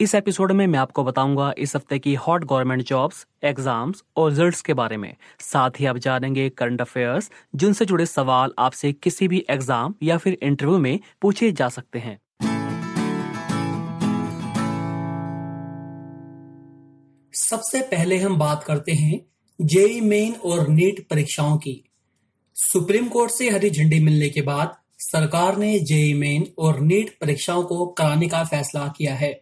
इस एपिसोड में मैं आपको बताऊँगा इस हफ़्ते की हॉट गवर्नमेंट जॉब्स, एग्ज़ाम्स और रिजल्ट्स के बारे में। साथ ही आप जानेंगे करंट अफेयर्स, जिनसे जुड़े सवाल आपसे किसी भी एग्ज़ाम या फिर इंटरव्यू में पूछे जा सकते हैं। सबसे पहले हम बात करते हैं जेई मेन और नीट परीक्षाओं की। सुप्रीम कोर्ट से हरी झंडी मिलने के बाद सरकार ने जेई मेन और नीट परीक्षाओं को कराने का फैसला किया है।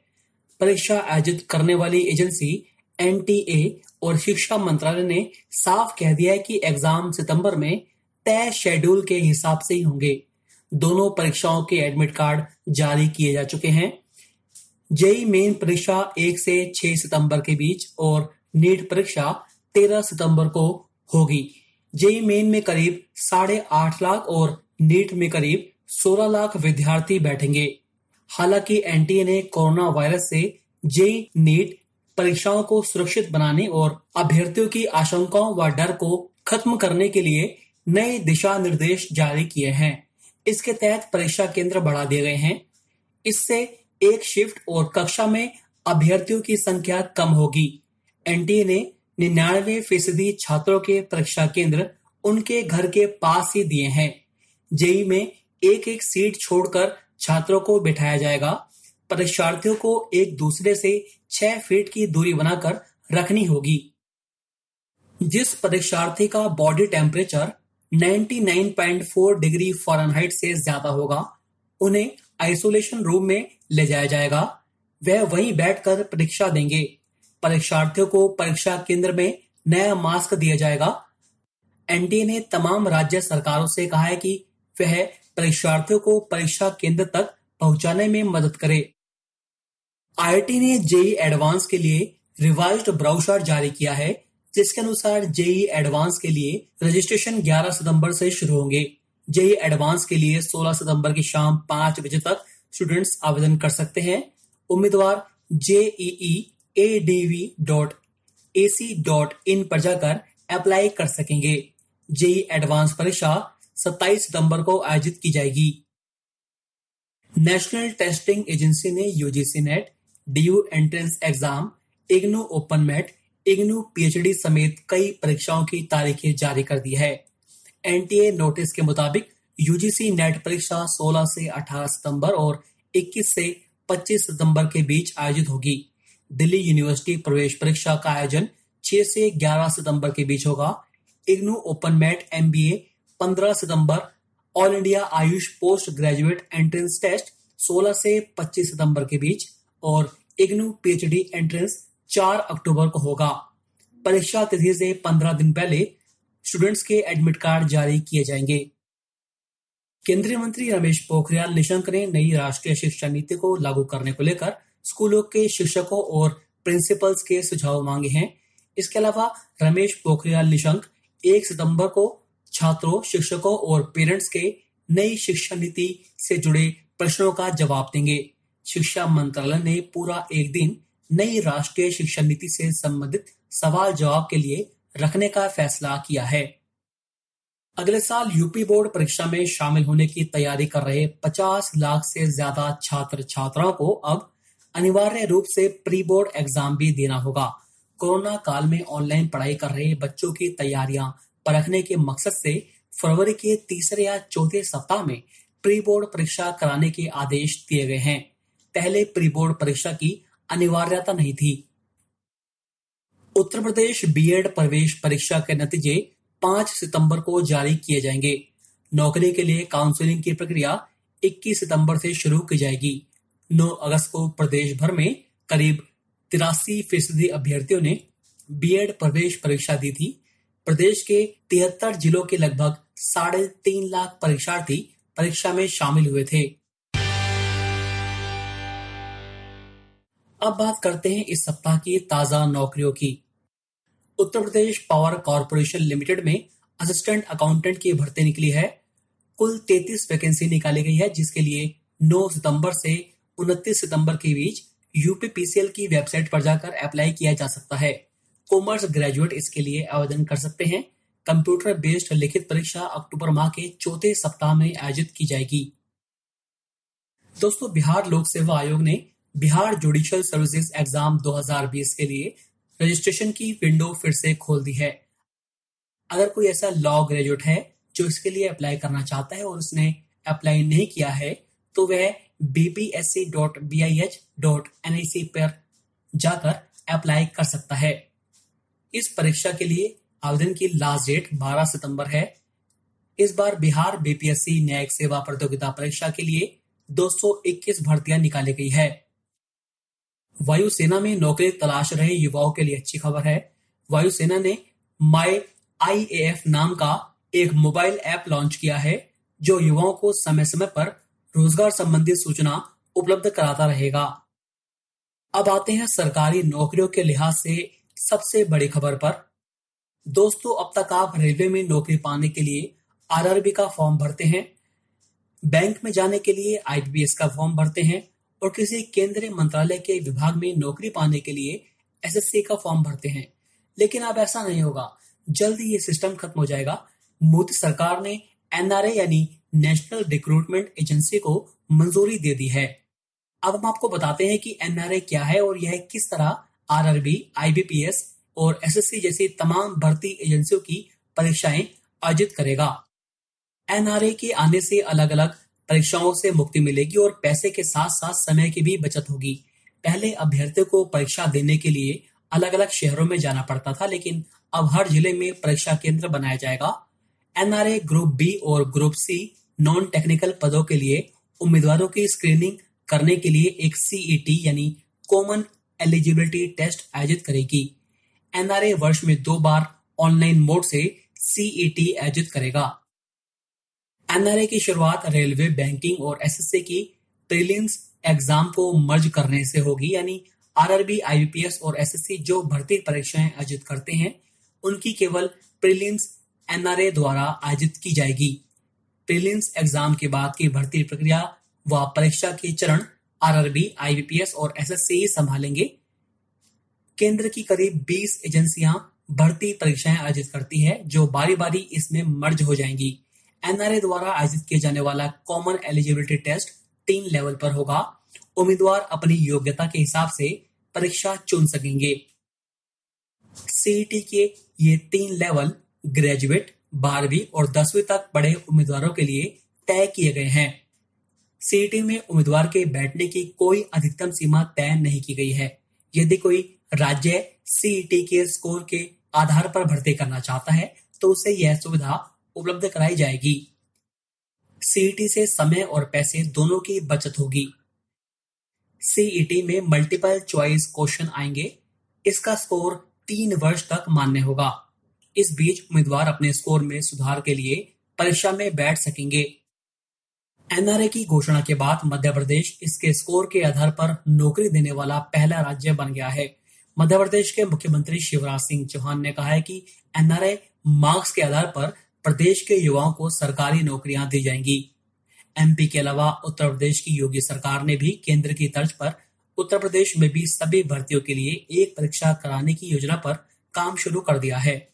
परीक्षा आयोजित करने वाली एजेंसी एनटीए और शिक्षा मंत्रालय ने साफ़ कह दिया है कि एग्ज़ाम सितंबर में तय शेड्यूल के हिसाब से ही होंगे। दोनों परीक्षाओं के एडमिट कार्ड जारी किए जा चुके हैं। जेई मेन परीक्षा 1 से 6 सितंबर के बीच और नीट परीक्षा 13 सितंबर को होगी। जेई मेन में करीब साढ़े आठ लाख और नीट में करीब 16 लाख विद्यार्थी बैठेंगे। हालाँकि एनटीए ने कोरोना वायरस से जेई नीट परीक्षाओं को सुरक्षित बनाने और अभ्यर्थियों की आशंकाओं व डर को खत्म करने के लिए नए दिशा निर्देश जारी किए हैं। इसके तहत परीक्षा केंद्र बढ़ा दिए गए हैं। इससे एक शिफ्ट और कक्षा में अभ्यर्थियों की संख्या कम होगी। एनटीए ने निन्यानवे फ़ीसदी छात्रों के परीक्षा केंद्र उनके घर के पास ही दिए हैं। जेई में एक एक सीट छोड़कर छात्रों को बिठाया जाएगा। परीक्षार्थियों को एक दूसरे से छह फीट की दूरी बनाकर रखनी होगी। जिस परीक्षार्थी का बॉडी टेम्परेचर 99.4 डिग्री फ़ारेनहाइट से ज़्यादा होगा, उन्हें आइसोलेशन रूम में ले जाया जाएगा। वह वहीं बैठकर परीक्षा देंगे। परीक्षार्थियों को परीक्षा केंद्र में नया मास्क दिया जाएगा। एनडीए ने तमाम राज्य सरकारों से कहा है कि वह परीक्षार्थियों को परीक्षा केंद्र तक पहुँचाने में मदद करे। आईआईटी ने जेई एडवांस के लिए रिवाइज्ड ब्राउशर जारी किया है, जिसके अनुसार जेई एडवांस के लिए रजिस्ट्रेशन 11 सितंबर से शुरू होंगे। जेई एडवांस के लिए 16 सितंबर की शाम पाँच बजे तक स्टूडेंट्स आवेदन कर सकते हैं। उम्मीदवार JEE ADV dot AC dot in पर जाकर अप्लाई कर सकेंगे। जेई एडवांस परीक्षा 27 सितंबर को आयोजित की जाएगी। नेशनल टेस्टिंग एजेंसी ने UGC NET DU entrance exam IGNOU open MAT IGNOU PhD समेत कई परीक्षाओं की तारीखें जारी कर दी है। एनटीए नोटिस के मुताबिक यूजीसी नेट परीक्षा 16 से 18 सितंबर और 21 से 25 सितंबर के बीच आयोजित होगी। दिल्ली यूनिवर्सिटी प्रवेश परीक्षा का आयोजन 6 से 11 सितंबर के बीच होगा। इग्नू ओपन मैट एमबीए 15 सितंबर all India AYUSH post graduate entrance test 16 से 25 सितंबर के बीच, और इग्नू पीएचडी एंट्रेंस 4 अक्टूबर को होगा। परीक्षा तिथि से 15 दिन पहले स्टूडेंट्स के एडमिट कार्ड जारी किए जाएँगे। केंद्रीय मंत्री रमेश पोखरियाल निशंक ने नई राष्ट्रीय शिक्षा नीति को लागू करने को लेकर स्कूलों के शिक्षकों और प्रिंसिपल्स के सुझाव मांगे हैं। इसके अलावा रमेश पोखरियाल निशंक एक सितंबर को छात्रों, शिक्षकों और पेरेंट्स के नई शिक्षा नीति से जुड़े प्रश्नों का जवाब देंगे। शिक्षा मंत्रालय ने पूरा एक दिन नई राष्ट्रीय शिक्षा नीति से संबंधित सवाल जवाब के लिए रखने का फैसला किया है। अगले साल यूपी बोर्ड परीक्षा में शामिल होने की तैयारी कर रहे 50 लाख से ज़्यादा छात्र छात्राओं को अब अनिवार्य रूप से प्री बोर्ड एग्ज़ाम भी देना होगा। कोरोना काल में ऑनलाइन पढ़ाई कर रहे बच्चों की तैयारियाँ परखने के मकसद से फरवरी के तीसरे या चौथे सप्ताह में प्री बोर्ड परीक्षा कराने के आदेश दिए गए हैं। पहले प्री बोर्ड परीक्षा की अनिवार्यता नहीं थी। उत्तर प्रदेश बीएड प्रवेश परीक्षा के नतीजे 5 सितंबर को जारी किए जाएँगे। नौकरी के लिए काउंसलिंग की प्रक्रिया 21 सितंबर से शुरू की जाएगी। 9 अगस्त को प्रदेश भर में करीब तिरासी फ़ीसदी अभ्यर्थियों ने बीएड प्रवेश परीक्षा दी थी। प्रदेश के तिहत्तर जिलों के लगभग साढ़े तीन लाख परीक्षार्थी परीक्षा में शामिल हुए थे। अब बात करते हैं इस सप्ताह की ताज़ा नौकरियों की। Uttar Pradesh power corporation limited में असिस्टेंट अकाउंटेंट की भर्ती निकली है। कुल 33 वैकेंसी निकाली गई है, जिसके लिए 9 सितंबर से 29 सितंबर के बीच यूपीपीसीएल की वेबसाइट पर जाकर अप्लाई किया जा सकता है। कॉमर्स ग्रेजुएट इसके लिए आवेदन कर सकते हैं। कंप्यूटर बेस्ड लिखित परीक्षा अक्टूबर माह के चौथे सप्ताह में आयोजित की जाएगी। दोस्तों, बिहार लोक सेवा आयोग ने बिहार जुडिशियल सर्विसेज़ एग्ज़ाम 2020 के लिए रजिस्ट्रेशन की विंडो फिर से खोल दी है। अगर कोई ऐसा लॉ ग्रेजुएट है जो इसके लिए अप्लाई करना चाहता है और उसने अप्लाई नहीं किया है तो वह bpsc.bih.nic पर जाकर अप्लाई कर सकता है। इस परीक्षा के लिए आवेदन की लास्ट डेट 12 सितंबर है। इस बार बिहार बीपीएससी न्यायिक सेवा प्रतियोगिता परीक्षा के लिए 221 भर्तियाँ निकाली गई है। वायुसेना में नौकरी तलाश रहे युवाओं के लिए अच्छी खबर है। वायुसेना ने माई आई नाम का एक मोबाइल ऐप लॉन्च किया है, जो युवाओं को समय समय पर रोज़गार संबंधी सूचना उपलब्ध कराता रहेगा। अब आते हैं सरकारी नौकरियों के लिहाज से सबसे बड़ी खबर पर। दोस्तों, अब तक आप रेलवे में नौकरी पाने के लिए आरआरबी का फॉर्म भरते हैं। बैंक में जाने के लिए आईपीएस का फॉर्म भरते हैं और किसी केंद्रीय मंत्रालय के विभाग में नौकरी पाने के लिए एसएससी का फॉर्म भरते हैं। लेकिन अब ऐसा नहीं होगा। जल्द ये सिस्टम खत्म हो जाएगा। मोदी सरकार ने एनआरए यानी नेशनल रिक्रूटमेंट एजेंसी को मंजूरी दे दी है। अब हम आपको बताते हैं कि एनआरए क्या है और यह किस तरह आरआरबी, आईबीपीएस और एसएससी जैसी तमाम भर्ती एजेंसियों की परीक्षाएँ आयोजित करेगा। एनआरए के आने से अलग अलग परीक्षाओं से मुक्ति मिलेगी और पैसे के साथ साथ समय की भी बचत होगी। पहले अभ्यर्थियों को परीक्षा देने के लिए अलग अलग शहरों में जाना पड़ता था लेकिन अब हर ज़िले में परीक्षा केंद्र बनाया जाएगा। एनआरए ग्रुप बी और ग्रुप सी नॉन टेक्निकल पदों के लिए उम्मीदवारों की स्क्रीनिंग करने के लिए एक सीईटी e यानी कॉमन एलिजिबिलिटी टेस्ट आयोजित करेगी। एनआरए वर्ष में दो बार ऑनलाइन मोड से सीईटी आयोजित करेगा। एनआरए की शुरुआत रेलवे बैंकिंग और एसएससी की प्रीलिम्स एग्ज़ाम को मर्ज करने से होगी, यानी आरआरबी आईबीपीएस और एसएससी जो भर्ती परीक्षाएँ आयोजित करते हैं, उनकी केवल प्रीलिम्स एनआरए द्वारा आयोजित की जाएगी। प्रीलिम्स एग्ज़ाम के बाद की भर्ती प्रक्रिया व परीक्षा के चरण आरआरबी आईबीपीएस और एसएससी संभालेंगे। केंद्र की करीब 20 एजेंसियाँ भर्ती परीक्षाएँ आयोजित करती है, जो बारी बारी इसमें मर्ज हो जाएँगी। एनआरए द्वारा आयोजित किया जाने वाला कॉमन एलिजिबिलिटी टेस्ट तीन लेवल पर होगा। उम्मीदवार अपनी योग्यता के हिसाब से परीक्षा चुन सकेंगे। सीईटी के ये तीन लेवल, ग्रेजुएट, बारहवीं और दसवीं तक पढ़े उम्मीदवारों के लिए तय किए गए हैं। सीईटी में उम्मीदवार के बैठने की कोई अधिकतम सीमा तय नहीं की गई है। यदि कोई राज्य सीईटी के स्कोर के आधार पर भर्ती करना चाहता है तो उसे यह सुविधा उपलब्ध कराई जाएगी। सीईटी से समय और पैसे दोनों की बचत होगी। सीईटी में मल्टीपल चॉइस क्वेश्चन आएँगे। इसका स्कोर तीन वर्ष तक मान्य होगा। इस बीच उम्मीदवार अपने स्कोर में सुधार के लिए परीक्षा में बैठ सकेंगे। एनआरए की घोषणा के बाद मध्य प्रदेश इसके स्कोर के आधार पर नौकरी देने वाला पहला राज्य बन गया है। मध्य प्रदेश के मुख्यमंत्री शिवराज सिंह चौहान ने कहा है कि एनआरए मार्क्स के आधार पर प्रदेश के युवाओं को सरकारी नौकरियाँ दी जाएँगी। एमपी के अलावा उत्तर प्रदेश की योगी सरकार ने भी केंद्र की तर्ज पर उत्तर प्रदेश में भी सभी भर्तियों के लिए एक परीक्षा कराने की योजना पर काम शुरू कर दिया है।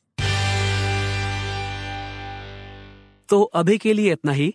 तो अभी के लिए इतना ही।